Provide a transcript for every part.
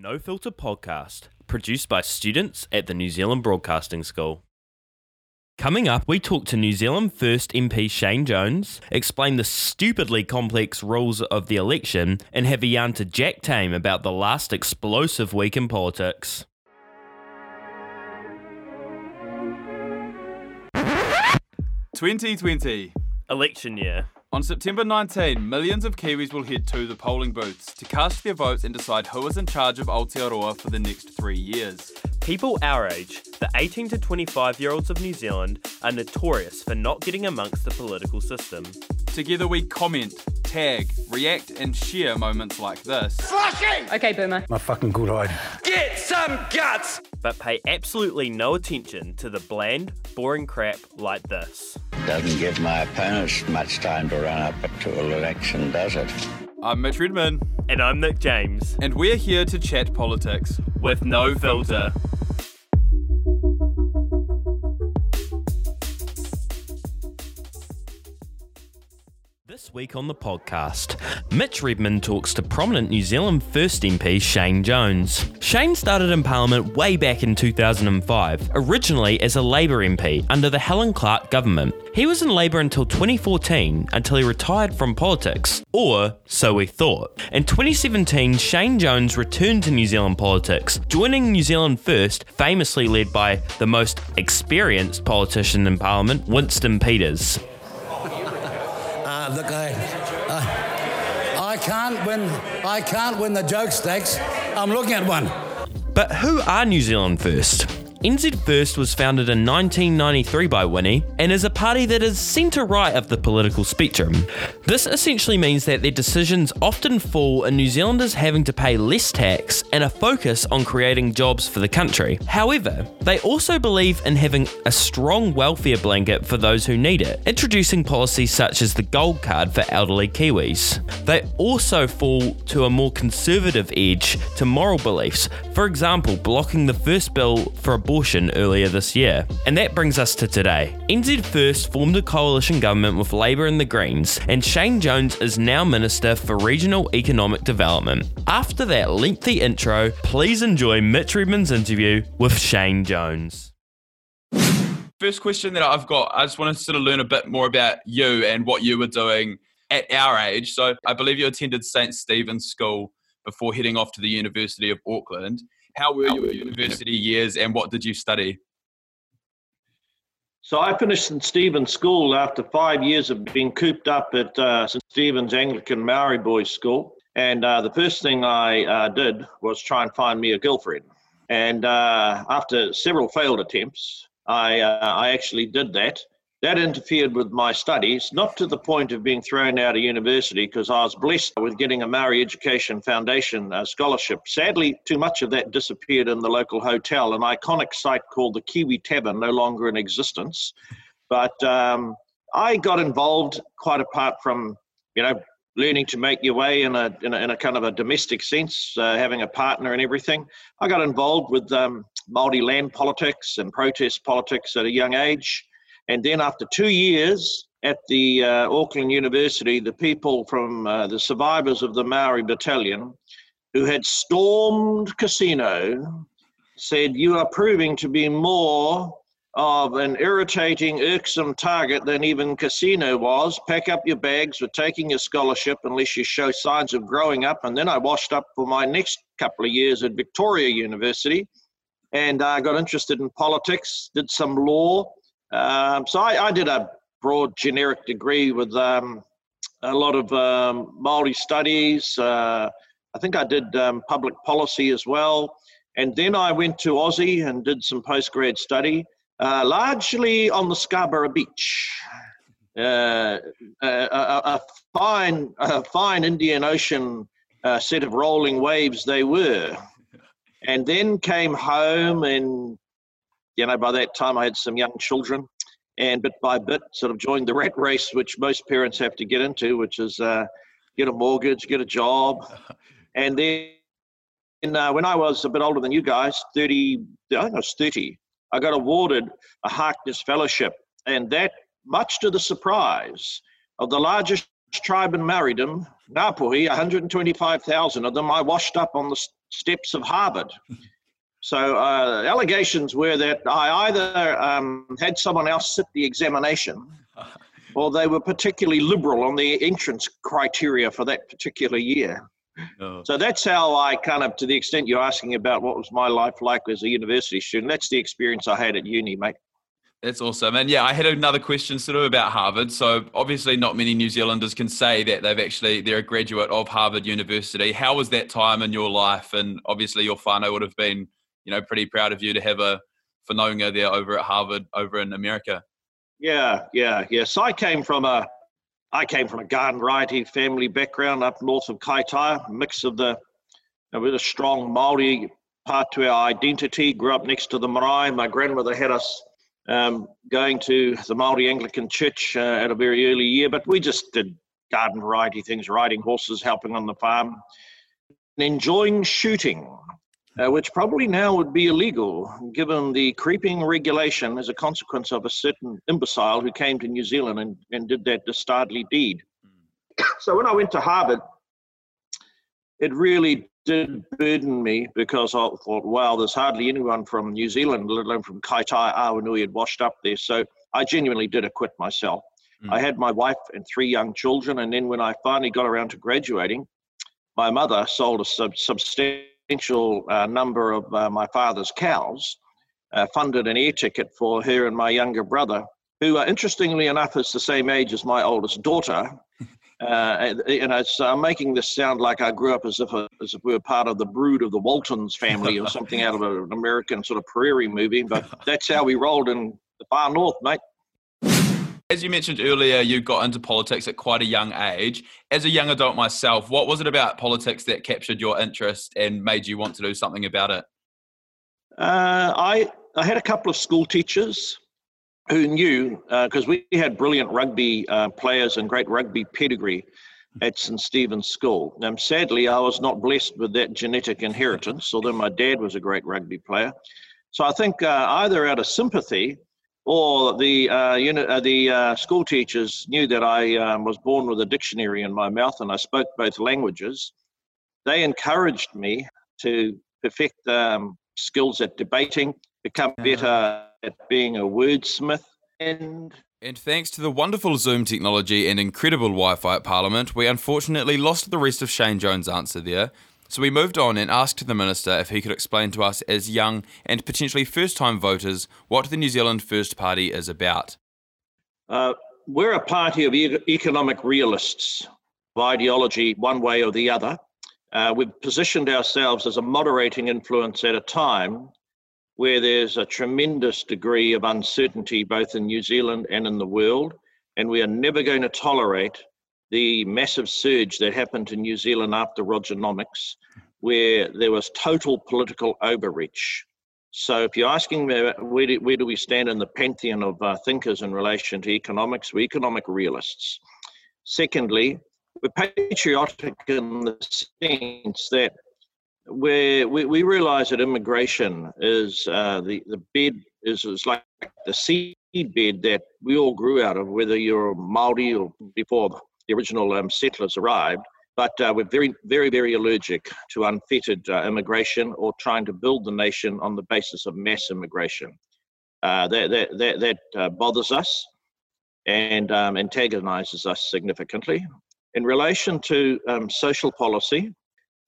No Filter podcast, produced by students at the New Zealand Broadcasting School. Coming up, we talk to New Zealand First MP Shane Jones, explain the stupidly complex rules of the election, and have a yarn to Jack Tame about the last explosive week in politics. Twenty twenty. Election year. On September 19, millions of Kiwis will head to the polling booths to cast their votes and decide who is in charge of Aotearoa for the next three years. People our age, the 18 to 25 year olds of New Zealand, are notorious for not getting amongst the political system. Together we comment, tag, react, and share moments like this. Flashing. Okay, Boomer. My fucking good idea. Get some guts! But pay absolutely no attention to the bland, boring crap like this. Doesn't give my opponents much time to run up to an election, does it? I'm Mitch Redman, And I'm Nick James, and we're here to chat politics. with no filter. This week on the podcast, Mitch Redmond talks to prominent New Zealand First MP Shane Jones. Shane started in Parliament way back in 2005, originally as a Labour MP under the Helen Clark government. He was in Labour until 2014, until he retired from politics, or so we thought. In 2017, Shane Jones returned to New Zealand politics, joining New Zealand First, famously led by the most experienced politician in Parliament, Winston Peters. Look, I, uh, I can't win. I can't win the joke stakes. I'm looking at one. But who are New Zealand First? NZ First was founded in 1993 by Winnie and is a party that is centre right of the political spectrum. This essentially means that their decisions often fall in New Zealanders having to pay less tax and a focus on creating jobs for the country. However, they also believe in having a strong welfare blanket for those who need it, introducing policies such as the gold card for elderly Kiwis. They also fall to a more conservative edge to moral beliefs, for example, blocking the first bill for abortion earlier this year. And that brings us to today. NZ First formed a coalition government with Labour and the Greens, and Shane Jones is now Minister for Regional Economic Development. After that lengthy intro, please enjoy Mitch Redmond's interview with Shane Jones. First question that I've got, I just want to sort of learn a bit more about you and what you were doing at our age. So I believe you attended St. Stephen's School before heading off to the University of Auckland. How were your university years and what did you study? So I finished St Stephen's School after five years of being cooped up at uh, St Stephen's Anglican Maori Boys School. And uh, the first thing I uh, did was try and find me a girlfriend. And uh, after several failed attempts, I, uh, I actually did that. That interfered with my studies, not to the point of being thrown out of university, because I was blessed with getting a Maori Education Foundation uh, scholarship. Sadly, too much of that disappeared in the local hotel, an iconic site called the Kiwi Tavern, no longer in existence. But um, I got involved quite apart from, you know, learning to make your way in a, in a, in a kind of a domestic sense, uh, having a partner and everything. I got involved with um, Māori land politics and protest politics at a young age. And then after two years at the uh, Auckland University, the people from uh, the survivors of the Maori Battalion who had stormed Cassino said, You are proving to be more of an irritating, irksome target than even Cassino was. Pack up your bags, we're taking your scholarship unless you show signs of growing up. And then I washed up for my next couple of years at Victoria University and I got interested in politics, did some law. Um, so I, I, did a broad generic degree with um, a lot of um, Maori studies. Uh, I think I did um, public policy as well. And then I went to Aussie and did some postgrad study, uh, largely on the Scarborough Beach. Uh, a, a, fine, a fine Indian Ocean uh, set of rolling waves they were. And then came home and you know, by that time I had some young children, and bit by bit, sort of joined the rat race, which most parents have to get into, which is uh, get a mortgage, get a job, and then uh, when I was a bit older than you guys, thirty, I think I was thirty, I got awarded a Harkness Fellowship, and that, much to the surprise of the largest tribe in Maoridom, Ngāpuhi, 125,000 of them, I washed up on the steps of Harvard. So uh, allegations were that I either um, had someone else sit the examination, or they were particularly liberal on the entrance criteria for that particular year. Oh. So that's how I kind of, to the extent you're asking about what was my life like as a university student, that's the experience I had at uni, mate. That's awesome. And yeah, I had another question sort of about Harvard. So obviously not many New Zealanders can say that they've actually they're a graduate of Harvard University. How was that time in your life? And obviously your whānau would have been, you know, pretty proud of you to have a whanaunga there over at Harvard over in America. Yeah, yeah, yeah. So I came from a I came from a garden variety family background up north of Kaitaia, mix of the a strong Maori part to our identity. Grew up next to the marae. My grandmother had us um, going to the Maori Anglican Church uh, at a very early year, but we just did garden variety things, riding horses, helping on the farm, and enjoying shooting, uh, which probably now would be illegal given the creeping regulation as a consequence of a certain imbecile who came to New Zealand and, and did that dastardly deed. So when I went to Harvard, it really did burden me because I thought, wow, there's hardly anyone from New Zealand, let alone from Kaitaia Awanui, had washed up there. So I genuinely did acquit myself. Mm. I had my wife and three young children, and then when I finally got around to graduating, my mother sold a sub- substantial uh, number of uh, my father's cows, uh, funded an air ticket for her and my younger brother, who, uh, interestingly enough, is the same age as my oldest daughter. Uh, you know, so I'm making this sound like I grew up as if, a, as if we were part of the brood of the Waltons family or something out of an American sort of prairie movie. But that's how we rolled in the far north, mate. As you mentioned earlier, you got into politics at quite a young age. As a young adult myself, what was it about politics that captured your interest and made you want to do something about it? Uh, I I had a couple of school teachers who knew, because uh, we had brilliant rugby uh, players and great rugby pedigree at St. Stephen's School. Sadly, I was not blessed with that genetic inheritance, although my dad was a great rugby player. So I think uh, either out of sympathy or the uh, unit, uh, the uh, school teachers knew that I um, was born with a dictionary in my mouth and I spoke both languages. They encouraged me to perfect um, skills at debating, become better at being a wordsmith and and thanks to the wonderful Zoom technology and incredible Wi Fi at Parliament, we unfortunately lost the rest of Shane Jones' answer there. So we moved on and asked the Minister if he could explain to us, as young and potentially first time voters, what the New Zealand First Party is about. Uh, we're a party of e- economic realists of ideology, one way or the other. Uh, we've positioned ourselves as a moderating influence at a time where there's a tremendous degree of uncertainty both in New Zealand and in the world. And we are never going to tolerate the massive surge that happened to New Zealand after Rogernomics, where there was total political overreach. So, if you're asking me where do, where do we stand in the pantheon of uh, thinkers in relation to economics, we're economic realists. Secondly, we're patriotic in the sense that we, we realize that immigration is uh, the, the bed is, is like the seed bed that we all grew out of, whether you're Maori or before the original um, settlers arrived. But uh, we're very, very, very allergic to unfettered uh, immigration or trying to build the nation on the basis of mass immigration. Uh, that that, that, that uh, bothers us and um, antagonizes us significantly. In relation to um, social policy,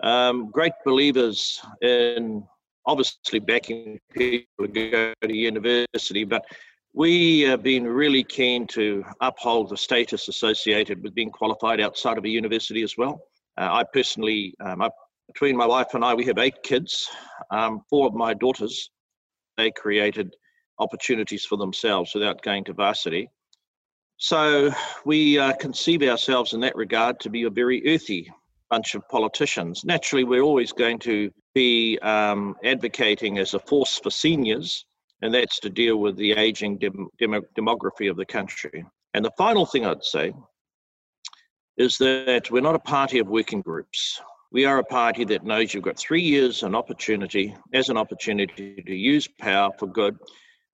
um, great believers in obviously backing people to go to university, but we have been really keen to uphold the status associated with being qualified outside of a university as well. Uh, I personally, um, I, between my wife and I, we have eight kids. Um, four of my daughters, they created opportunities for themselves without going to varsity. So we uh, conceive ourselves in that regard to be a very earthy bunch of politicians. Naturally, we're always going to be um, advocating as a force for seniors, and that's to deal with the aging dem- dem- demography of the country. And the final thing I'd say is that we're not a party of working groups. We are a party that knows you've got three years an opportunity as an opportunity to use power for good.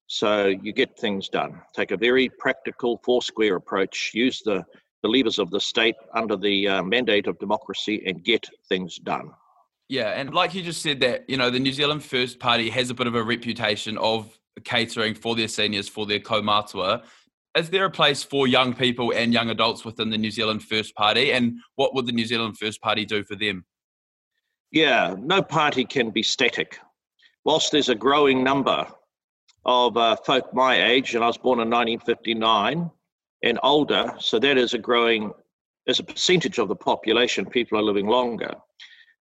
So you get things done. Take a very practical four square approach. Use the the levers of the state under the uh, mandate of democracy and get things done. Yeah, and like you just said that, you know, the New Zealand First Party has a bit of a reputation of catering for their seniors, for their kaumatua. Is there a place for young people and young adults within the New Zealand First Party? And what would the New Zealand First Party do for them? Yeah, no party can be static. Whilst there's a growing number of uh, folk my age, and I was born in 1959 and older, so that is a growing, as a percentage of the population, people are living longer.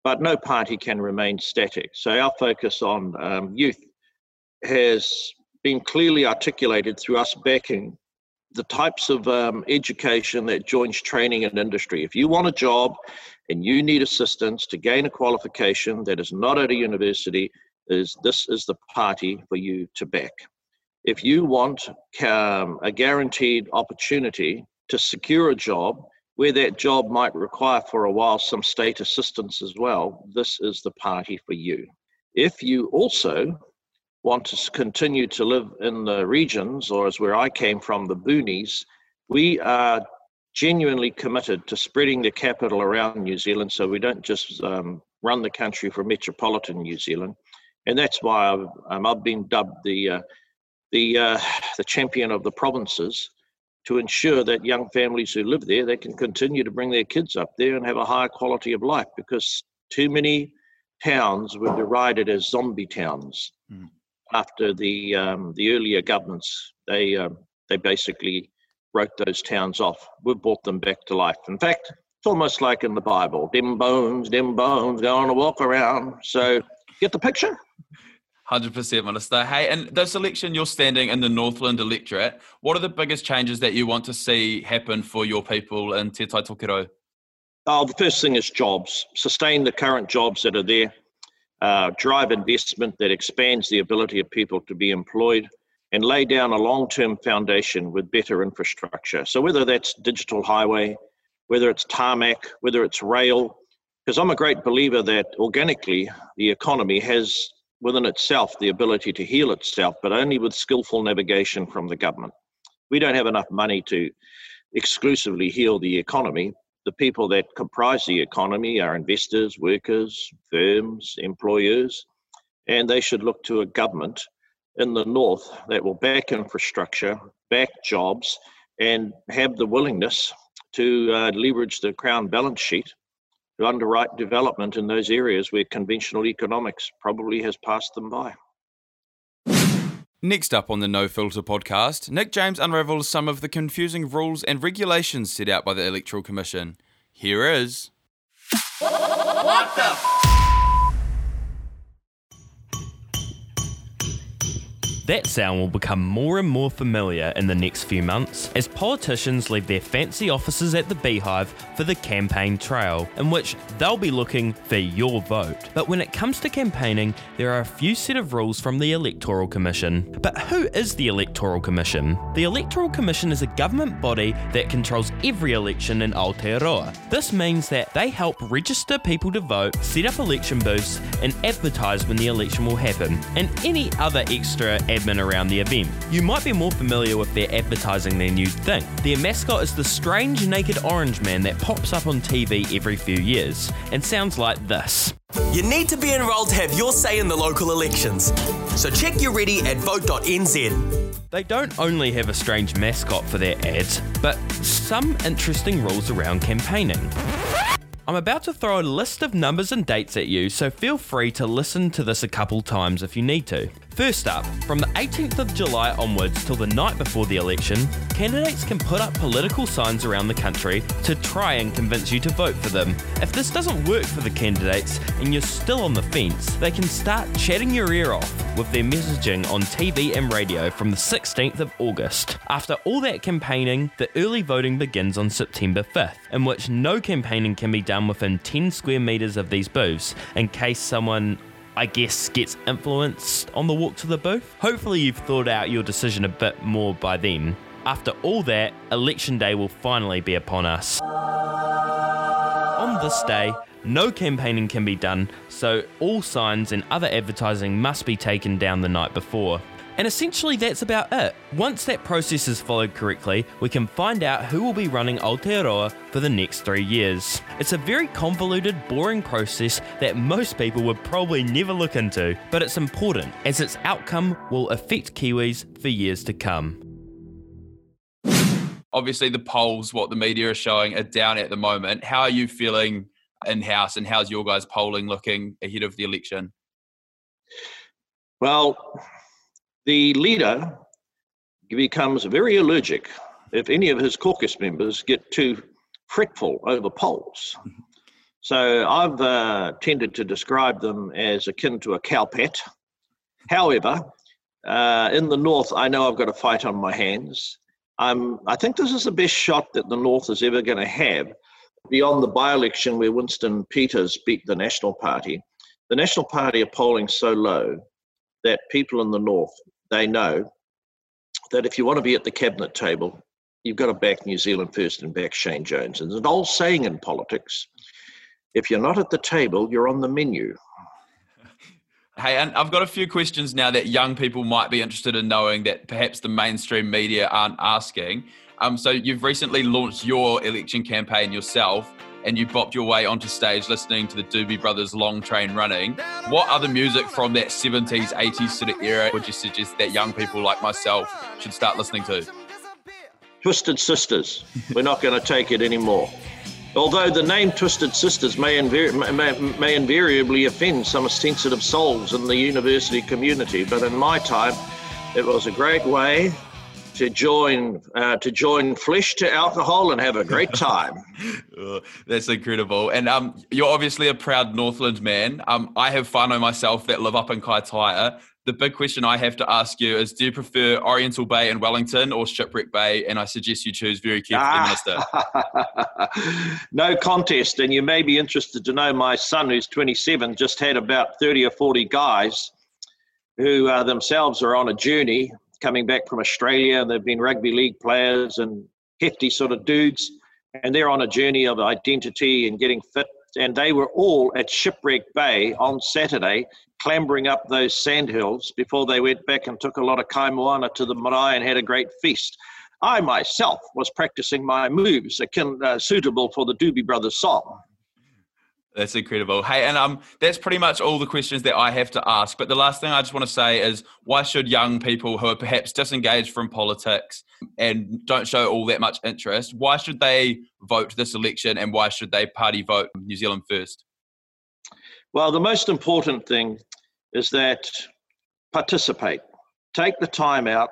But no party can remain static. So our focus on um, youth has been clearly articulated through us backing the types of um, education that joins training and industry. If you want a job and you need assistance to gain a qualification that is not at a university, is this is the party for you to back. If you want um, a guaranteed opportunity to secure a job where that job might require for a while some state assistance as well, this is the party for you. If you also want to continue to live in the regions, or as where I came from, the boonies, we are genuinely committed to spreading the capital around New Zealand so we don't just um, run the country from metropolitan New Zealand. And that's why I've, um, I've been dubbed the, uh, the, uh, the champion of the provinces to ensure that young families who live there, they can continue to bring their kids up there and have a higher quality of life because too many towns were derided as zombie towns. Mm after the um, the earlier governments, they um, they basically wrote those towns off. We've brought them back to life. In fact, it's almost like in the Bible: "Dim bones, dim bones, go on a walk around." So, get the picture. Hundred percent, Minister. Hey, and this election, you're standing in the Northland electorate. What are the biggest changes that you want to see happen for your people in Te Tai Tokerau? Oh, the first thing is jobs. Sustain the current jobs that are there uh, drive investment that expands the ability of people to be employed, and lay down a long term foundation with better infrastructure. So, whether that's digital highway, whether it's tarmac, whether it's rail, because I'm a great believer that organically the economy has within itself the ability to heal itself, but only with skillful navigation from the government. We don't have enough money to exclusively heal the economy, the people that comprise the economy are investors, workers, firms, employers, and they should look to a government in the north that will back infrastructure, back jobs, and have the willingness to uh, leverage the Crown balance sheet to underwrite development in those areas where conventional economics probably has passed them by. Next up on the No Filter podcast, Nick James unravels some of the confusing rules and regulations set out by the Electoral Commission. Here is. What the? That sound will become more and more familiar in the next few months as politicians leave their fancy offices at the Beehive for the campaign trail, in which they'll be looking for your vote. But when it comes to campaigning, there are a few set of rules from the Electoral Commission. But who is the Electoral Commission? The Electoral Commission is a government body that controls every election in Aotearoa. This means that they help register people to vote, set up election booths, and advertise when the election will happen, and any other extra admin around the event. You might be more familiar with their advertising than you'd think. Their mascot is the strange naked orange man that pops up on TV every few years and sounds like this. You need to be enrolled to have your say in the local elections. So check your ready at vote.nz. They don't only have a strange mascot for their ads, but some interesting rules around campaigning. I'm about to throw a list of numbers and dates at you, so feel free to listen to this a couple times if you need to. First up, from the 18th of July onwards till the night before the election, candidates can put up political signs around the country to try and convince you to vote for them. If this doesn't work for the candidates and you're still on the fence, they can start chatting your ear off with their messaging on TV and radio from the 16th of August. After all that campaigning, the early voting begins on September 5th, in which no campaigning can be done within 10 square metres of these booths in case someone I guess, gets influenced on the walk to the booth. Hopefully, you've thought out your decision a bit more by then. After all that, election day will finally be upon us. On this day, no campaigning can be done, so all signs and other advertising must be taken down the night before. And essentially, that's about it. Once that process is followed correctly, we can find out who will be running Aotearoa for the next three years. It's a very convoluted, boring process that most people would probably never look into, but it's important as its outcome will affect Kiwis for years to come. Obviously, the polls, what the media are showing, are down at the moment. How are you feeling in house, and how's your guys' polling looking ahead of the election? Well, the leader becomes very allergic if any of his caucus members get too fretful over polls. So I've uh, tended to describe them as akin to a cowpet. However, uh, in the north, I know I've got a fight on my hands. Um, I think this is the best shot that the north is ever going to have beyond the by election where Winston Peters beat the National Party. The National Party are polling so low that people in the north they know that if you want to be at the cabinet table, you've got to back New Zealand first and back Shane Jones. And there's an old saying in politics if you're not at the table, you're on the menu. Hey, and I've got a few questions now that young people might be interested in knowing that perhaps the mainstream media aren't asking. Um, so you've recently launched your election campaign yourself and you bopped your way onto stage listening to the Doobie Brothers Long Train Running. What other music from that 70s, 80s sort of era would you suggest that young people like myself should start listening to? Twisted Sisters. We're not going to take it anymore. Although the name Twisted Sisters may, invari- may, may invariably offend some sensitive souls in the university community, but in my time, it was a great way to join uh, to join flesh to alcohol and have a great time. oh, that's incredible. And um, you're obviously a proud Northland man. Um, I have whānau myself that live up in Kaitaia. The big question I have to ask you is: Do you prefer Oriental Bay in Wellington or Shipwreck Bay? And I suggest you choose very carefully, Minister. no contest. And you may be interested to know my son, who's 27, just had about 30 or 40 guys who uh, themselves are on a journey coming back from Australia. They've been rugby league players and hefty sort of dudes, and they're on a journey of identity and getting fit. And they were all at Shipwreck Bay on Saturday, clambering up those sandhills before they went back and took a lot of kaimoana to the marae and had a great feast. I myself was practicing my moves akin, uh, suitable for the Doobie Brothers song. That's incredible. Hey, and um, that's pretty much all the questions that I have to ask. But the last thing I just want to say is, why should young people who are perhaps disengaged from politics and don't show all that much interest, why should they vote this election, and why should they party vote New Zealand first? Well, the most important thing is that participate. Take the time out,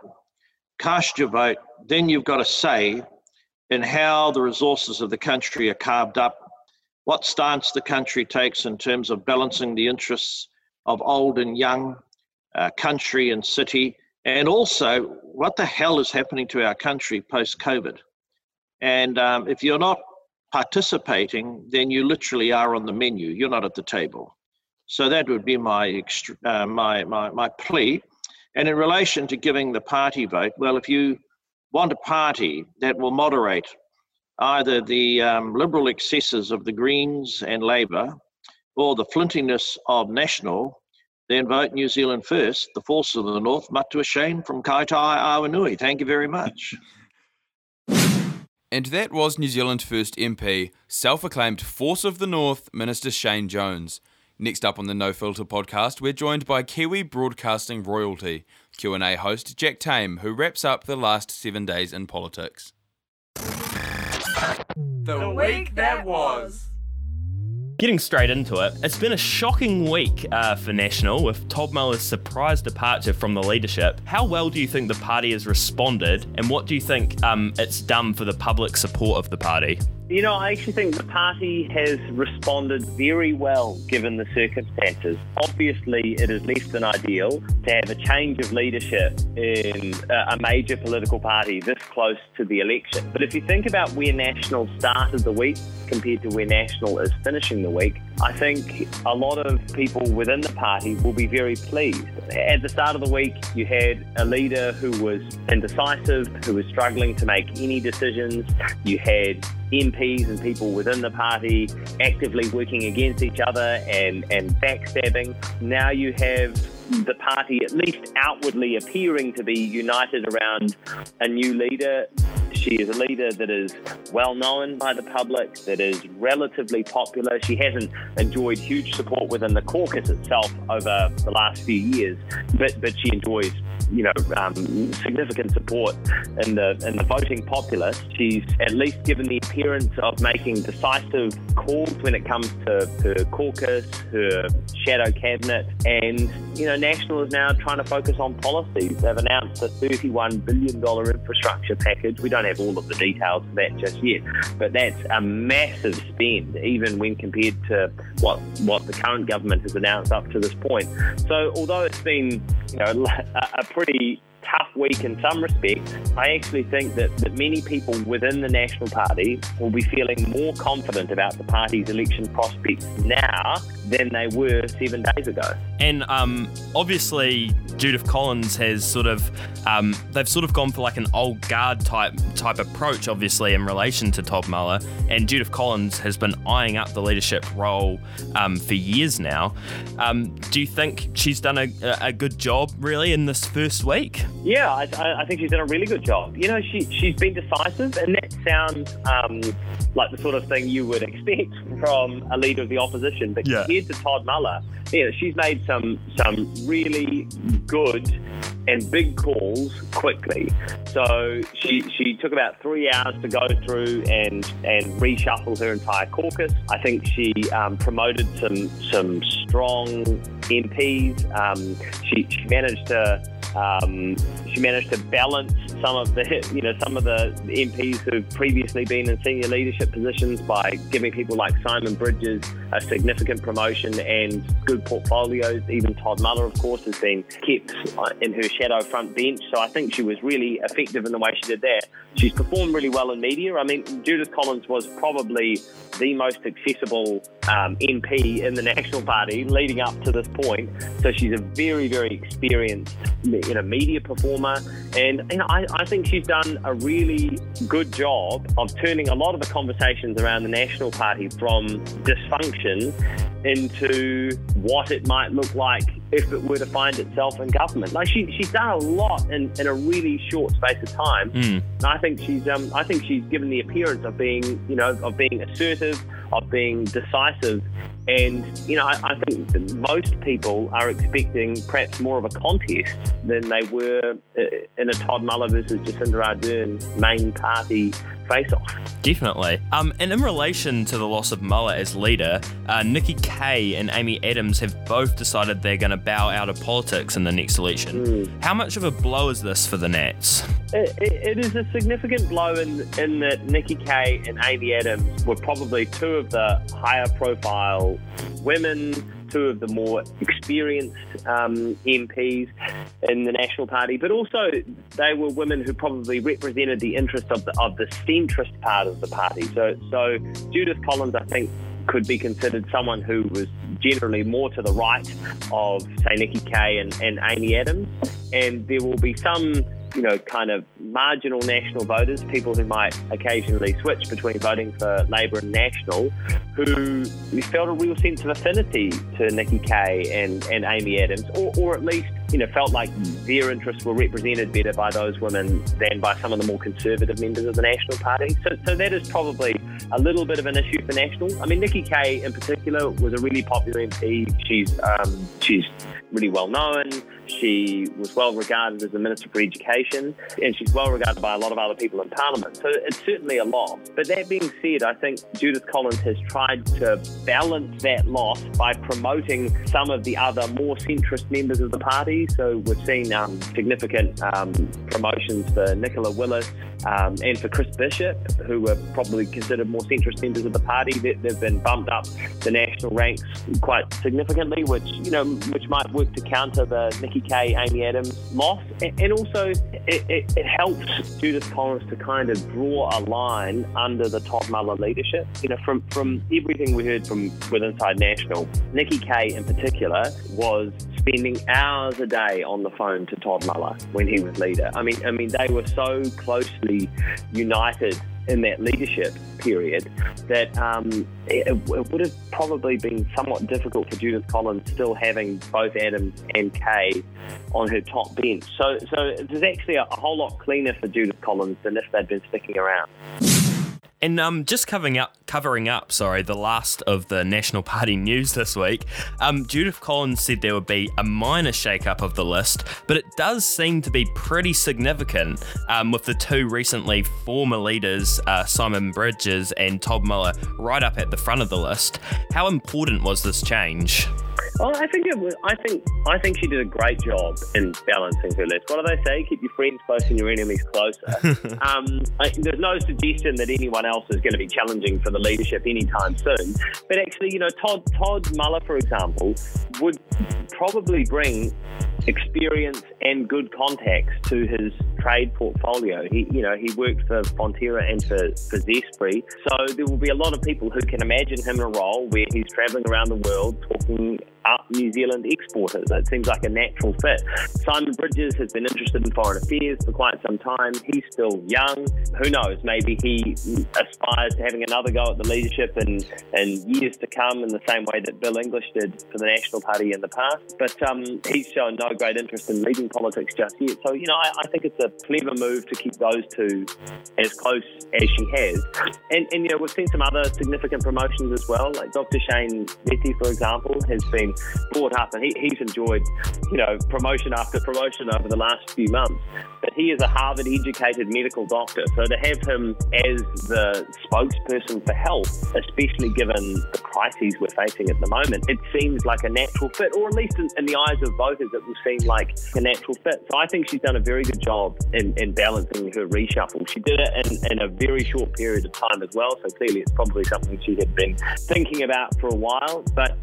cast your vote. Then you've got a say in how the resources of the country are carved up what stance the country takes in terms of balancing the interests of old and young, uh, country and city, and also what the hell is happening to our country post COVID. And um, if you're not participating, then you literally are on the menu. You're not at the table. So that would be my uh, my, my my plea. And in relation to giving the party vote, well, if you want a party that will moderate either the um, liberal excesses of the Greens and Labour or the flintiness of National, then vote New Zealand first, the force of the North, Matua Shane from Kaitaia Awanui. Thank you very much. And that was New Zealand First MP, self acclaimed Force of the North, Minister Shane Jones. Next up on the No Filter podcast, we're joined by Kiwi broadcasting royalty, Q&A host Jack Tame, who wraps up the last seven days in politics. The week that was. Getting straight into it, it's been a shocking week uh, for National with Todd Muller's surprise departure from the leadership. How well do you think the party has responded, and what do you think um, it's done for the public support of the party? You know, I actually think the party has responded very well given the circumstances. Obviously, it is less than ideal to have a change of leadership in a major political party this close to the election. But if you think about where National started the week compared to where National is finishing the week, I think a lot of people within the party will be very pleased. At the start of the week, you had a leader who was indecisive, who was struggling to make any decisions. You had MPs and people within the party actively working against each other and, and backstabbing. Now you have the party, at least outwardly appearing to be united around a new leader. She is a leader that is well known by the public, that is relatively popular. She hasn't enjoyed huge support within the caucus itself over the last few years, but, but she enjoys you know, um, significant support in the in the voting populace. She's at least given the appearance of making decisive calls when it comes to her caucus, her shadow cabinet, and you know, National is now trying to focus on policies. They've announced a $31 billion infrastructure package. We don't have all of the details of that just yet, but that's a massive spend, even when compared to what what the current government has announced up to this point. So, although it's been you know a, a pretty tough week in some respects, I actually think that, that many people within the National Party will be feeling more confident about the party's election prospects now than they were seven days ago. And um, obviously, Judith Collins has sort of um, they've sort of gone for like an old guard type type approach, obviously in relation to Todd Muller. And Judith Collins has been eyeing up the leadership role um, for years now. Um, do you think she's done a, a good job really in this first week? Yeah, I, I, think she's done a really good job. You know, she she's been decisive, and that sounds um, like the sort of thing you would expect from a leader of the opposition. But yeah. compared to Todd Muller, yeah, she's made some some really good and big calls quickly. So she she took about three hours to go through and and reshuffle her entire caucus. I think she um, promoted some some strong MPs. Um, she, she managed to um, she managed to balance some of the you know some of the MPs who've previously been in senior leadership positions by giving people like Simon Bridges a significant promotion and good portfolios. Even Todd Muller, of course, has been kept in her shadow front bench. So I think she was really effective in the way she did that. She's performed really well in media. I mean, Judith Collins was probably the most accessible um, MP in the National Party leading up to this point. So she's a very, very experienced you know, media performer. And you know, I, I think she's done a really good job of turning a lot of the conversations around the National Party from dysfunction into what it might look like if it were to find itself in government. Like she, she's done a lot in, in a really short space of time. Mm. And I think she's um, I think she's given the appearance of being you know of being assertive, of being decisive, and you know I, I think most people are expecting perhaps more of a contest than they were uh, in a Todd Muller versus Jacinda Ardern main party face off. Definitely. Um, and in relation to the loss of Muller as leader, uh, Nikki Kaye and Amy Adams have both decided they're going to bow out of politics in the next election. Mm. How much of a blow is this for the Nats? it, it is a significant blow in, in that Nikki Kaye and Amy Adams were probably two of the higher profile women two of the more experienced um, MPs in the National Party, but also they were women who probably represented the interests of the of the centrist part of the party. So, so Judith Collins, I think, could be considered someone who was generally more to the right of, say, Nikki Kaye and, and Amy Adams, and there will be some you know, kind of marginal national voters, people who might occasionally switch between voting for Labor and National, who felt a real sense of affinity to Nikki Kaye and, and Amy Adams, or, or at least you know, felt like their interests were represented better by those women than by some of the more conservative members of the National Party. So, so that is probably a little bit of an issue for National. I mean, Nikki Kaye in particular was a really popular MP. She's um, she's really well known. She was well regarded as the Minister for Education, and she's well regarded by a lot of other people in Parliament. So it's certainly a loss. But that being said, I think Judith Collins has tried to balance that loss by promoting some of the other more centrist members of the party. So we've seen um, significant um, promotions for Nicola Willis um, and for Chris Bishop, who were probably considered more centrist members of the party. They, they've been bumped up the national ranks quite significantly, which you know, which might work to counter the Nikki Kaye, Amy Adams loss, and also it, it, it helps Judith Collins to kind of draw a line under the Todd Muller leadership. You know, from from everything we heard from with Inside National, Nikki Kaye in particular was spending hours a day on the phone to Todd Muller when he was leader. I mean, I mean, they were so closely united in that leadership period that um, it, it, would have probably been somewhat difficult for Judith Collins still having both Adams and Kaye on her top bench. So, so it's actually a, a whole lot cleaner for Judith Collins than if they'd been sticking around. And um, just covering up, covering up, sorry, the last of the National Party news this week. Um, Judith Collins said there would be a minor shake-up of the list, but it does seem to be pretty significant. Um, with the two recently former leaders, uh, Simon Bridges and Todd Muller, right up at the front of the list. How important was this change? Well, I think it was, I think I think she did a great job in balancing her list. What do they say? Keep your friends close and your enemies closer. um, I, there's no suggestion that anyone else is going to be challenging for the leadership anytime soon. But actually, you know, Todd Todd Muller, for example, would probably bring experience and good contacts to his trade portfolio. He, you know, he worked for Fonterra and for, for Zespri. So there will be a lot of people who can imagine him in a role where he's travelling around the world talking up New Zealand exporters. It seems like a natural fit. Simon Bridges has been interested in foreign affairs for quite some time. He's still young. Who knows? Maybe he aspires to having another go at the leadership in, in years to come in the same way that Bill English did for the National Party in the past. But um, he's shown no great interest in leading politics just yet. So, you know, I, I, think it's a clever move to keep those two as close as she has. And, and, you know, we've seen some other significant promotions as well. Like Dr. Shane Reti, for example, has been brought up and he, he's enjoyed, you know, promotion after promotion over the last few months. But he is a Harvard educated medical doctor. So to have him as the spokesperson for health, especially given the crises we're facing at the moment, it seems like a natural fit, or at least in, in the eyes of voters, it will seem like a natural fit. So I think she's done a very good job in, in balancing her reshuffle. She did it in, in a very short period of time as well. So clearly it's probably something she had been thinking about for a while. But,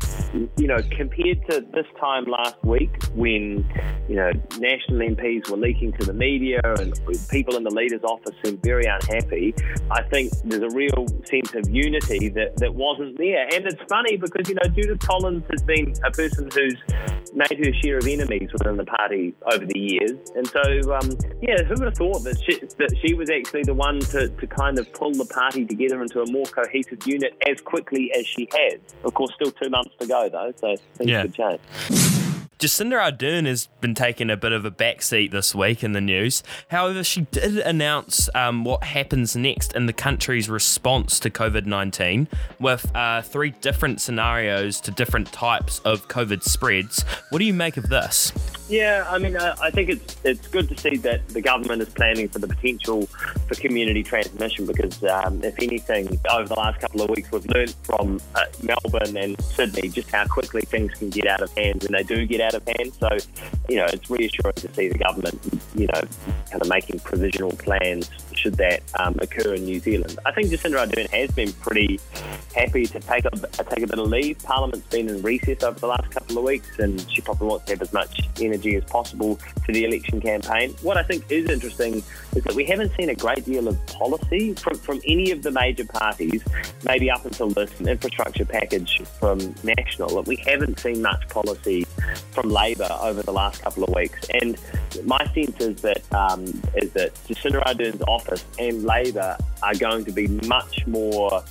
you know, compared to this time last week when, you know, national MPs were leaking to the media and people in the leader's office seem very unhappy, I think there's a real sense of unity that, that wasn't there. And it's funny because, you know, Judith Collins has been a person who's made her share of enemies within the party over the years. And so, um, yeah, who would have thought that she, that she was actually the one to, to kind of pull the party together into a more cohesive unit as quickly as she has? Of course, still two months to go, though, so things yeah. could change. Jacinda Ardern has been taking a bit of a backseat this week in the news. However, she did announce um, what happens next in the country's response to COVID 19 with uh, three different scenarios to different types of COVID spreads. What do you make of this? Yeah, I mean, I, I think it's it's good to see that the government is planning for the potential for community transmission because, um, if anything, over the last couple of weeks, we've learned from uh, Melbourne and Sydney just how quickly things can get out of hand when they do get out of hand. So, you know, it's reassuring to see the government, you know, kind of making provisional plans should that um, occur in New Zealand. I think Jacinda Ardern has been pretty happy to take a, take a bit of leave. Parliament's been in recess over the last couple of weeks, and she probably wants to have as much energy as possible for the election campaign. What I think is interesting is that we haven't seen a great deal of policy from, from any of the major parties, maybe up until this infrastructure package from National. We haven't seen much policy from Labor over the last couple of weeks, and my sense is that um, is that Jacinda Ardern's office and Labor are going to be much more,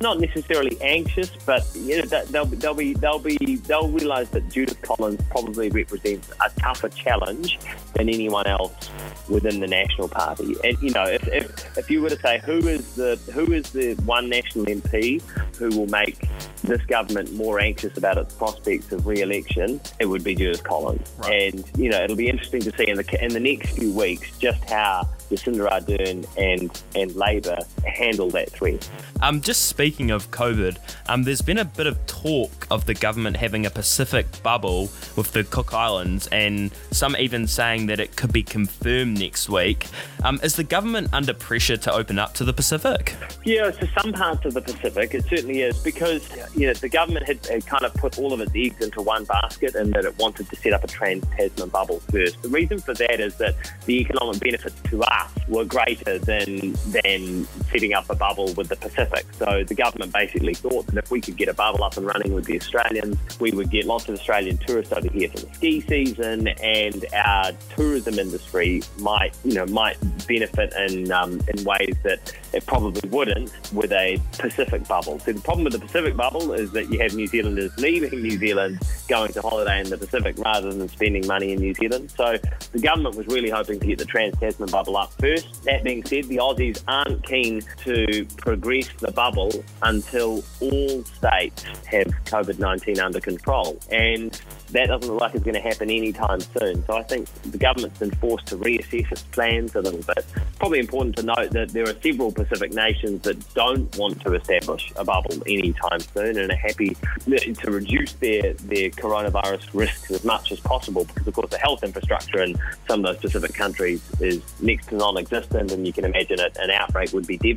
not necessarily anxious, but you know, they'll, they'll be they'll be they'll realise that Judith Collins probably represents a tougher challenge than anyone else within the National Party. And you know, if, if, if you were to say who is the who is the one national MP who will make this government more anxious about its prospects of re-election, it would be Judith Collins. Right. And you know, it'll be interesting to see in the in the next few weeks just how Jacinda Ardern and and Labor handle that threat. Um, just speaking of COVID, um, there's been a bit of talk of the government having a Pacific bubble with the Cook Islands, and some even saying that it could be confirmed next week. Um, is the government under pressure to open up to the Pacific? Yeah, to some parts of the Pacific, it certainly is because you know, the government had, had, kind of put all of its eggs into one basket and that it wanted to set up a trans Tasman bubble first. The reason for that is that the economic benefits to us were greater than than setting up a bubble with the Pacific. So the government basically thought that if we could get a bubble up and running with the Australians, we would get lots of Australian tourists over here for the ski season, and our tourism industry might, you know, might benefit in um, in ways that it probably wouldn't with a Pacific bubble. So the problem with the Pacific bubble is that you have New Zealanders leaving New Zealand, going to holiday in the Pacific rather than spending money in New Zealand. So the government was really hoping to get the Trans Tasman bubble up first. That being said, the Aussies aren't keen to progress the bubble until all states have COVID 19 under control. And that doesn't look like it's going to happen anytime soon. So I think the government's been forced to reassess its plans a little bit. Probably important to note that there are several Pacific nations that don't want to establish a bubble anytime soon and are happy to reduce their, their coronavirus risks as much as possible because, of course, the health infrastructure in some of those Pacific countries is next to non existent, and you can imagine it, an outbreak would be devastating.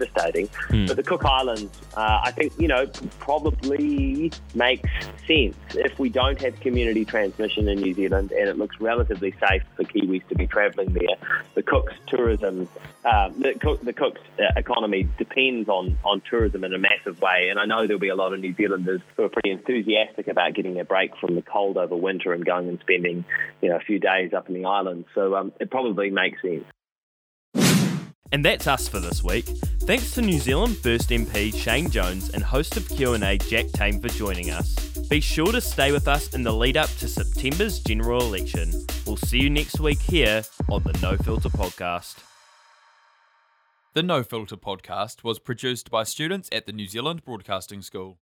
Mm. But the Cook Islands, uh, I think, you know, probably makes sense if we don't have community transmission in New Zealand, and it looks relatively safe for Kiwis to be travelling there. The Cook's tourism, uh, the, Cook, the Cook's uh, economy depends on, on tourism in a massive way, and I know there'll be a lot of New Zealanders who are pretty enthusiastic about getting a break from the cold over winter and going and spending, you know, a few days up in the islands. So um, it probably makes sense. And that's us for this week. Thanks to New Zealand First MP Shane Jones and host of Q&A Jack Tame for joining us. Be sure to stay with us in the lead up to September's general election. We'll see you next week here on the No Filter podcast. The No Filter podcast was produced by students at the New Zealand Broadcasting School.